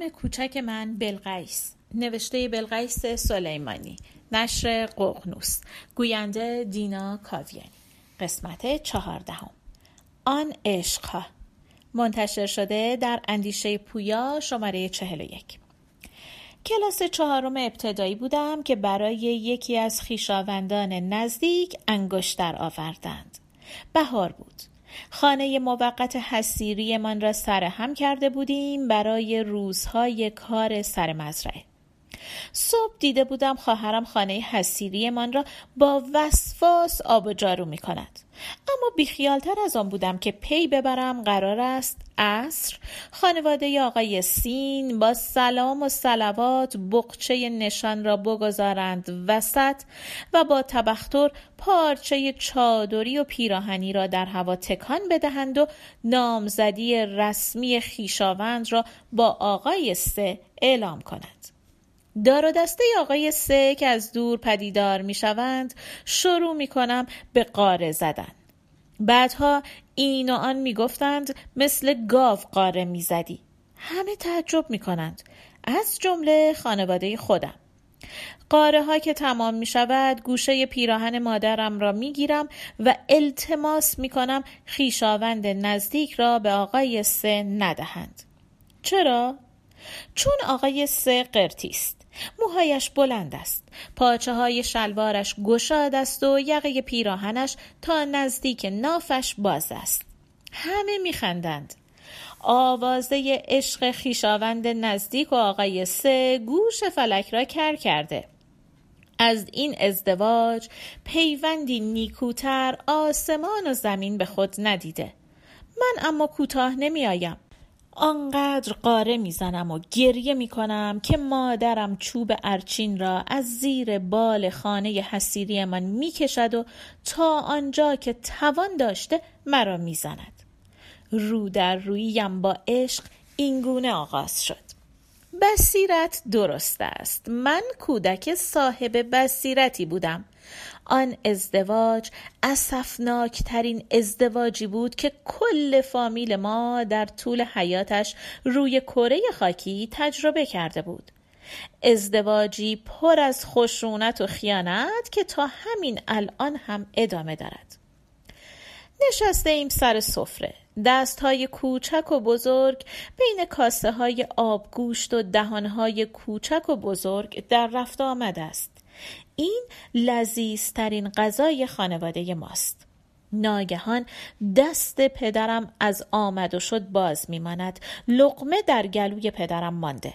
نام کوچک من بلقیس نوشته بلقیس سلیمانی نشر ققنوس گوینده دینا کاویانی قسمت چهاردهم. آن عشقها. منتشر شده در اندیشه پویا شماره چهل و یک. کلاس چهارم ابتدایی بودم که برای یکی از خیشاوندان نزدیک انگشتر آوردند. بهار بود. خانه موقت من را سرهم کرده بودیم برای روزهای کار سر مزرعه. صبح دیده بودم خواهرم خانه من را با وسواس آب و جارو می کند اما بیخیالتر از آن بودم که پی ببرم قرار است عصر. خانواده آقای سین با سلام و سلوات بقچه نشان را بگذارند وسط و با تبختر پارچه چادری و پیراهنی را در هوا تکان بدهند و نامزدی رسمی خیشاوند را با آقای سه اعلام کند. دار دسته آقای سه که از دور پدیدار می شوند شروع می کنم به قاره زدن. بعدها این و آن می گفتند مثل گاو قاره می زدی همه تعجب می کنند از جمله خانواده خودم. قاره ها که تمام می شود گوشه پیراهن مادرم را می گیرم و التماس می کنم خیشاوند نزدیک را به آقای سه ندهند. چرا؟ چون آقای سه قرتیست موهایش بلند است. پاچه های شلوارش گشاد است و یقه پیراهنش تا نزدیک نافش باز است. همه میخندند. آوازه عشق خیشاوند نزدیک و آقای سه گوش فلک را کر کرده. از این ازدواج پیوندی نیکوتر آسمان و زمین به خود ندیده. من اما کوتاه نمیآیم. آنقدر قاره می‌زنم و گریه می‌کنم که مادرم چوب ارچین را از زیر بال خانه حسیری من می‌کشد و تا آنجا که توان داشته مرا می‌زند. رو در رویم با عشق اینگونه آغاز شد. بصیرت درست است. من کودک صاحب بصیرتی بودم. آن ازدواج ترین ازدواجی بود که کل فامیل ما در طول حیاتش روی کره خاکی تجربه کرده بود. ازدواجی پر از خشونت و خیانت که تا همین الان هم ادامه دارد. نشسته ایم سر سفره. دست های کوچک و بزرگ بین کاسه های آبگوشت و دهان های کوچک و بزرگ در رفت آمده است. این لذیذترین غذای خانواده ماست ناگهان دست پدرم از آمد و شد باز میماند لقمه در گلوی پدرم مانده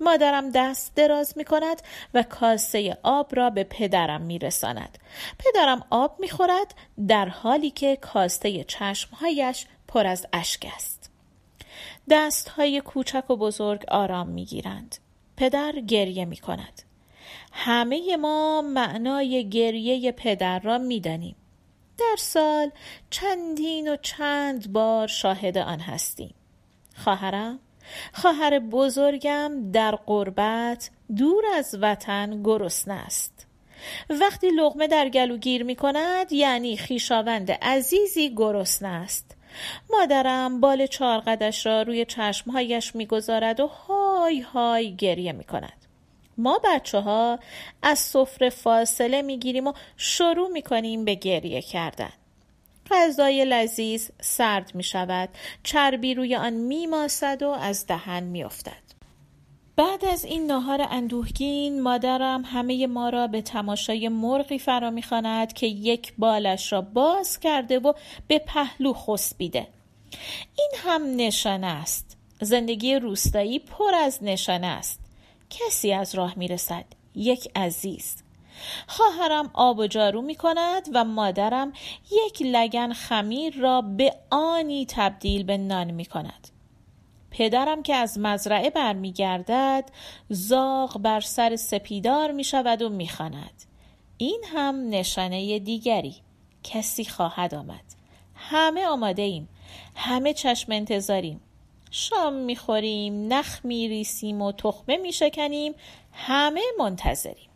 مادرم دست دراز می کند و کاسه آب را به پدرم می رساند. پدرم آب می خورد در حالی که کاسه چشمهایش پر از اشک است. دست های کوچک و بزرگ آرام می گیرند. پدر گریه می کند. همه ما معنای گریه پدر را می‌دانیم. در سال چندین و چند بار شاهد آن هستیم. خواهرم خواهر بزرگم در قربت دور از وطن گرسنه است. وقتی لغمه در گلو گیر می کند یعنی خیشاوند عزیزی گرسنه است. مادرم بال چارقدش را روی چشمهایش می‌گذارد و های های گریه می کند ما بچه ها از سفره فاصله می‌گیریم و شروع می‌کنیم به گریه کردن. غذای لذیذ سرد می شود چربی روی آن می ماسد و از دهن می افتد. بعد از این ناهار اندوهگین مادرم همه ما را به تماشای مرغی فرا می‌خواند که یک بالش را باز کرده و به پهلو خسبیده. این هم نشانه است. زندگی روستایی پر از نشانه است. کسی از راه می رسد یک عزیز. خواهرم آب و جارو می کند و مادرم یک لگن خمیر را به آنی تبدیل به نان می کند پدرم که از مزرعه برمیگردد زاغ بر سر سپیدار می شود و می خاند. این هم نشانه دیگری. کسی خواهد آمد. همه آماده ایم. همه چشم انتظاریم. شام می‌خوریم نخ میریسیم و تخمه میشکنیم همه منتظریم.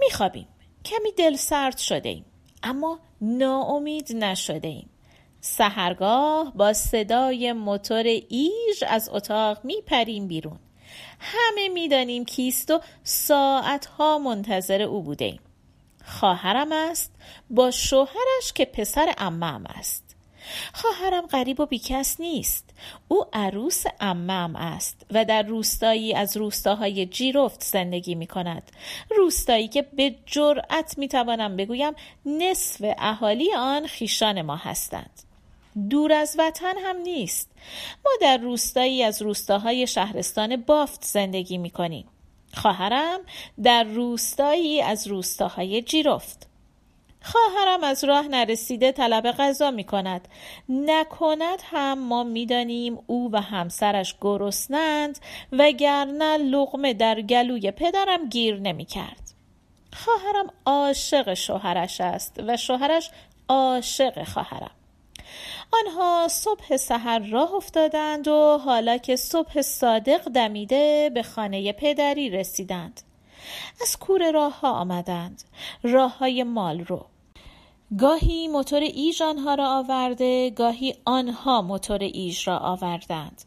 میخوابیم. کمی دل سرد شده ایم اما ناامید نشده ایم. سهرگاه با صدای موتور ایژ از اتاق میپریم بیرون. همه می‌دانیم کیست و ساعتها منتظر او بوده ایم. خواهرم است با شوهرش که پسر امم است. خواهرم غریب و بیکس نیست. او عروس امم است و در روستایی از روستاهای جیرفت زندگی می کند. روستایی که به جرأت می توانم بگویم نصف اهالی آن خیشان ما هستند. دور از وطن هم نیست. ما در روستایی از روستاهای شهرستان بافت زندگی می کنیم. خواهرم در روستایی از روستاهای جیرفت. خواهرم از راه نرسیده طلب غذا می کند نکند هم ما می‌دانیم او و همسرش گرسنند وگرنه لغمه در گلوی پدرم گیر نمی کرد خواهرم عاشق شوهرش است و شوهرش عاشق خواهرم. آنها صبح سحر راه افتادند و حالا که صبح صادق دمیده به خانه پدری رسیدند. از کور راه ها آمدند. راه های مال رو. گاهی موتور ایژ آنها را آورده گاهی آنها موتور ایژ را آوردند.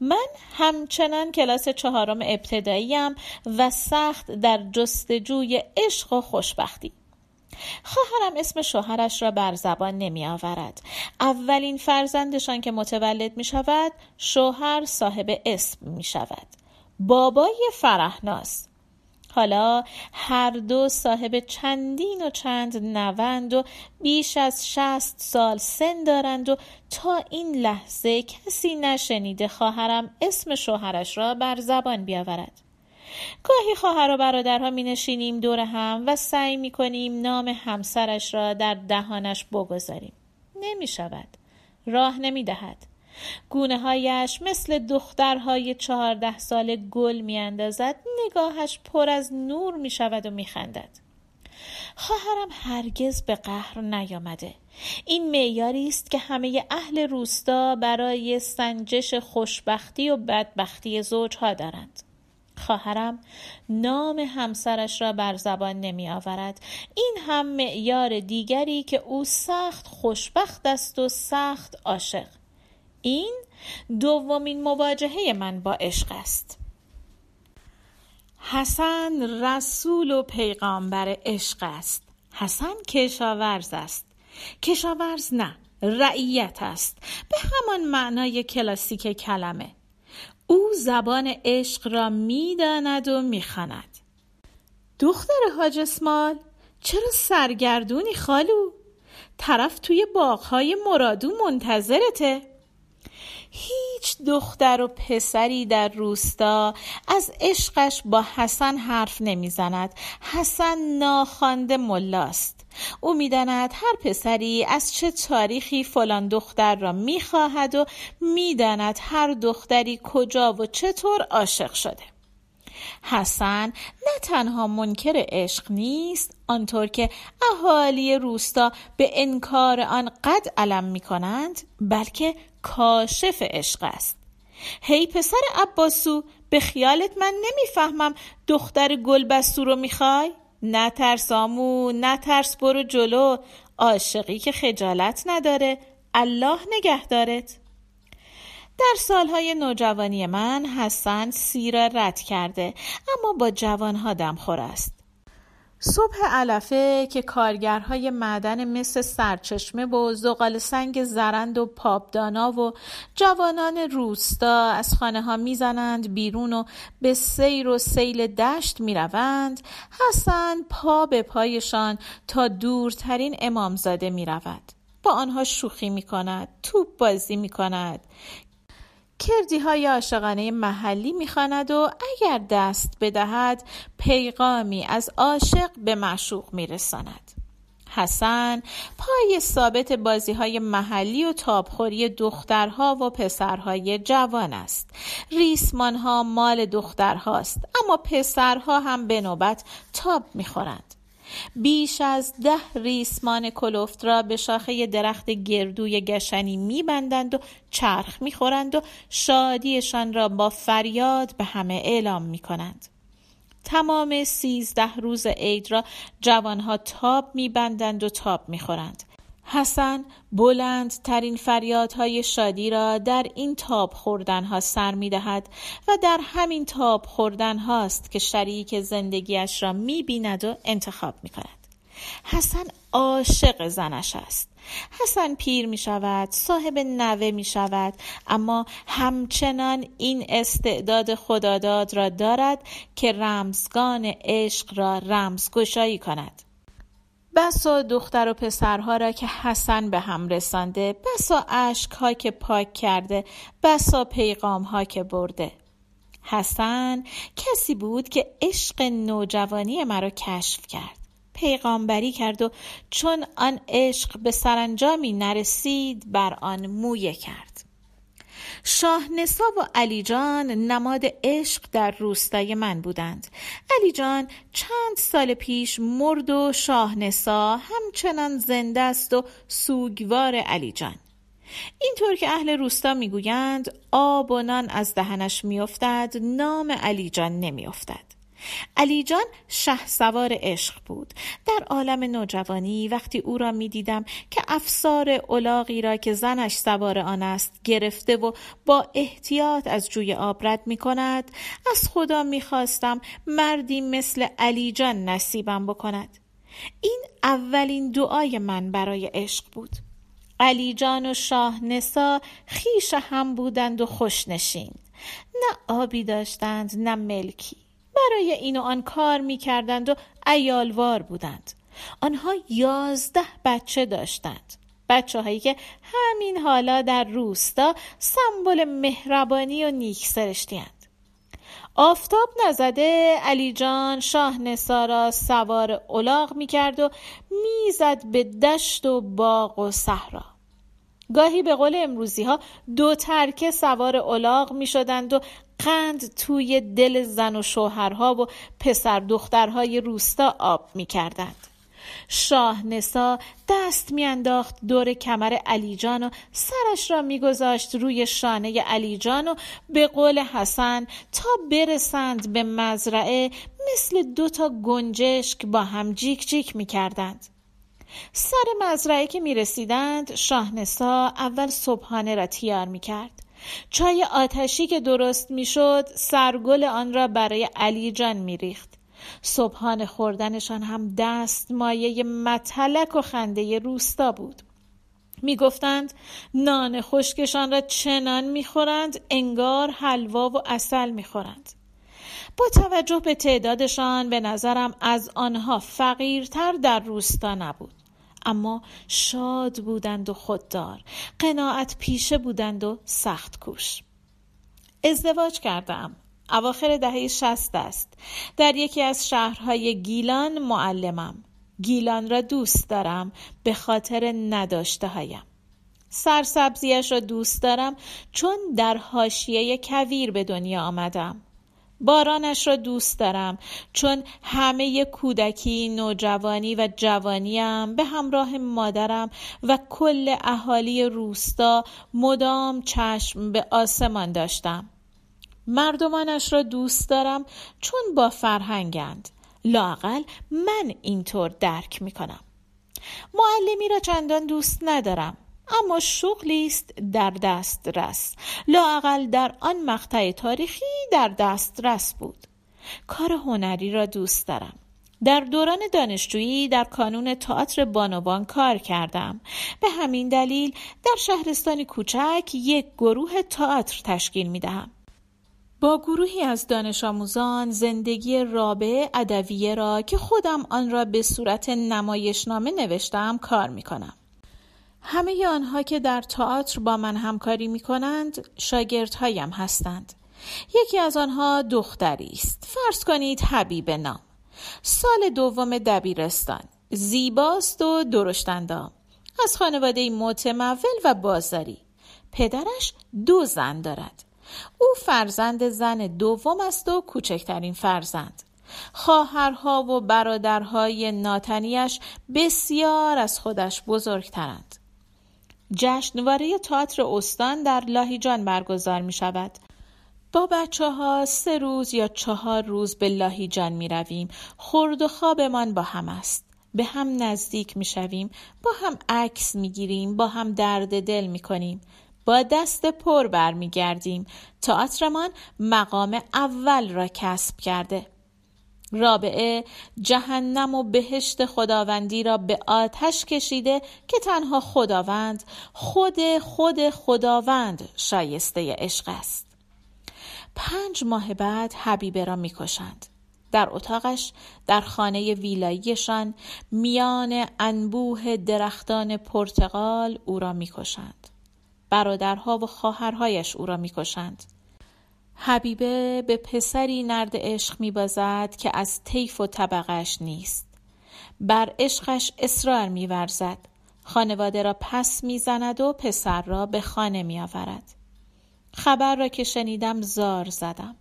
من همچنان کلاس چهارم ابتداییم و سخت در جستجوی عشق و خوشبختی. خواهرم اسم شوهرش را بر زبان نمی آورد. اولین فرزندشان که متولد می شود شوهر صاحب اسم می شود. بابای فرهناز حالا هر دو صاحب چندین و چند نوند و بیش از شست سال سن دارند و تا این لحظه کسی نشنیده خواهرم اسم شوهرش را بر زبان بیاورد. گاهی خواهر و برادرها می نشینیم دور هم و سعی می کنیم نام همسرش را در دهانش بگذاریم. نمی شود. راه نمی دهد. گونه هایش مثل دخترهای چهارده سال گل می اندازد نگاهش پر از نور می شود و می خندد خواهرم هرگز به قهر نیامده. این معیاری است که همه اهل روستا برای سنجش خوشبختی و بدبختی زوجها دارند. خواهرم نام همسرش را بر زبان نمی آورد این هم معیار دیگری که او سخت خوشبخت است و سخت عاشق. این دومین مواجهه من با عشق است. حسن رسول و پیغامبر عشق است. حسن کشاورز است. کشاورز نه رعیت است. به همان معنای کلاسیک کلمه. او زبان عشق را می‌داند و می‌خواند. دختر حاج اسمال چرا سرگردونی خالو؟ طرف توی باغهای مرادو منتظرته. هیچ دختر و پسری در روستا از عشقش با حسن حرف نمی‌زند. حسن ناخوانده ملاست. او می‌داند هر پسری از چه تاریخی فلان دختر را می‌خواهد و می‌داند هر دختری کجا و چطور عاشق شده. حسن نه تنها منکر عشق نیست آنطور که اهالی روستا به انکار آن قد علم می کنند بلکه کاشف عشق است. هی پسر عباسو به خیالت من نمی‌فهمم دختر گلبستو رو می‌خوای؟ نه ترس آمو نه ترس برو جلو. عاشقی که خجالت نداره الله نگهدارت. در سالهای نوجوانی من حسن سی را رد کرده اما با جوانها دمخور است. صبح علفه که کارگرهای معدن مثل سرچشمه و زغال سنگ زرند و پاپدانا و جوانان روستا از خانه ها می‌زنند بیرون و به سیر و سیل دشت می‌روند حسن پا به پایشان تا دورترین امامزاده می‌رود. با آنها شوخی می کند توپ بازی می کند کردی های عاشقانه محلی می‌خواند و اگر دست بدهد پیغامی از عاشق به معشوق میرساند. حسن پای ثابت بازی های محلی و تابخوری دخترها و پسرهای جوان است. ریسمان ها مال دخترهاست اما پسرها هم به نوبت تاب می‌خورند. بیش از ده ریسمان کلفت را به شاخه درخت گردوی گشنی میبندند و چرخ می‌خورند و شادیشان را با فریاد به همه اعلام می‌کنند. تمام سیزده روز عید را جوانها تاب میبندند و تاب می‌خورند. حسن بلند ترین فریادهای شادی را در این تاب خوردنها سر می دهد و در همین تاب خوردن هاست که شریک زندگیش را می بیند و انتخاب می کند. حسن عاشق زنش است. حسن پیر می شود صاحب نوه می شود اما همچنان این استعداد خداداد را دارد که رمزگان عشق را رمزگشایی کند بسا دختر و پسرها را که حسن به هم رسانده بسا ها که پاک کرده بسا ها که برده. حسن کسی بود که عشق نوجوانی مرا کشف کرد. پیغامبری کرد و چون آن عشق به سرانجامی نرسید بر آن مویه کرد. شاه نسا و علی جان نماد عشق در روستای من بودند. علی جان چند سال پیش مرد و شاه نسا همچنان زنده است و سوگوار علی جان. اینطور که اهل روستا می‌گویند آب و نان از دهنش میافتد نام علی جان نمیافتد. علی جان شه سوار عشق بود. در عالم نوجوانی وقتی او را می دیدم که افسار اولاغی را که زنش سوار آن است گرفته و با احتیاط از جوی آب رد می کند از خدا می خواستم مردی مثل علی جان نصیبم بکند. این اولین دعای من برای عشق بود. علی جان و شاه نسا خیش هم بودند و خوشنشین نه آبی داشتند نه ملکی. برای این و آن کار می کردند و ایالوار بودند. آنها یازده بچه داشتند. بچه هایی که همین حالا در روستا سمبل مهربانی و نیک سرشتیند آفتاب نزده علی جان شاه نسارا سوار الاغ می کرد و می‌زد به دشت و باغ و صحرا. گاهی به قول امروزی ها دو ترکه سوار الاغ می شدند و قند توی دل زن و شوهرها و پسر دخترهای روستا آب می کردند. شاه نسا دست میانداخت دور کمر علی جان و سرش را میگذاشت روی شانه علی جان و به قول حسن تا برسند به مزرعه مثل دو تا گنجشک با هم جیک جیک می‌کردند سر مزرعه که می رسیدند شاهنسا اول صبحانه را تیار می کرد. چای آتشی که درست می‌شد سرگل آن را برای علی جان می ریخت. صبحانه خوردنشان هم دست مایه متلک و خنده روستا بود. می گفتند نان خشکشان را چنان می خورند انگار حلوا و اصل می خورند. با توجه به تعدادشان به نظرم از آنها فقیرتر در روستا نبود. اما شاد بودند و خوددار قناعت پیشه بودند و سخت کوش. ازدواج کردم. اواخر دهه شست است. در یکی از شهرهای گیلان معلمم. گیلان را دوست دارم به خاطر نداشته هایم سرسبزیش را دوست دارم چون در حاشیه کویر به دنیا آمدم. بارانش را دوست دارم چون همه کودکی نوجوانی و جوانیم به همراه مادرم و کل اهالی روستا مدام چشم به آسمان داشتم. مردمانش را دوست دارم چون با فرهنگند. لاقل من اینطور درک می کنم معلمی را چندان دوست ندارم. اما شغلی است در دسترس لااقل در آن مقطع تاریخی در دسترس بود کار هنری را دوست دارم در دوران دانشجویی در کانون تئاتر بانوان کار کردم به همین دلیل در شهرستانی کوچک یک گروه تئاتر تشکیل می دهم. با گروهی از دانش آموزان زندگی رابع ادویه را که خودم آن را به صورت نمایشنامه نوشتم کار می کنم. همه آنها که در تئاتر با من همکاری می کنند شاگردهایم هستند. یکی از آنها دختری است. فرض کنید حبیب نام. سال دوم دبیرستان. زیباست و درشتندام. از خانواده متمول و بازاری. پدرش دو زن دارد. او فرزند زن دوم است و کوچکترین فرزند. خواهرها و برادرهای ناتنیش بسیار از خودش بزرگترند. جشنواره تئاتر استان در لاهیجان برگزار می شود. با بچه ها سه روز یا چهار روز به لاهیجان می رویم. خورد و خوابمان با هم است. به هم نزدیک می‌شویم با هم عکس می‌گیریم با هم درد دل می‌کنیم با دست پر برمیگردیم تئاترمان مقام اول را کسب کرده رابعه جهنم و بهشت خداوندی را به آتش کشیده که تنها خداوند خود خود خداوند شایسته عشق است. پنج ماه بعد حبیبه را می‌کشند. در اتاقش در خانه ویلاییشان میان انبوه درختان پرتقال او را می‌کشند. برادرها و خواهرهایش او را می‌کشند. حبیبه به پسری نرد عشق میبازد که از طیف و طبقش نیست. بر عشقش اصرار میورزد. خانواده را پس می‌زند و پسر را به خانه میآورد. خبر را که شنیدم زار زدم.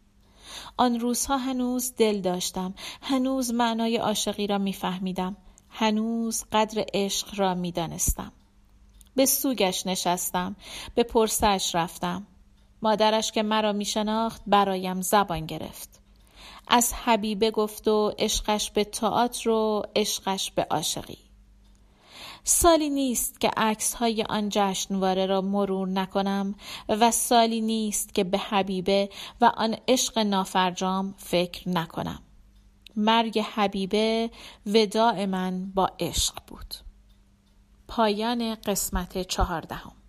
آن روزها هنوز دل داشتم. هنوز معنای عاشقی را میفهمیدم. هنوز قدر عشق را می‌دانستم. به سوگش نشستم. به پرسش رفتم. مادرش که مرا می شناخت برایم زبان گرفت. از حبیبه گفت و عشقش به تئاتر و عشقش به عاشقی. سالی نیست که عکس های آن جشنواره را مرور نکنم و سالی نیست که به حبیبه و آن عشق نافرجام فکر نکنم. مرگ حبیبه وداع من با عشق بود. پایان قسمت چهاردهم.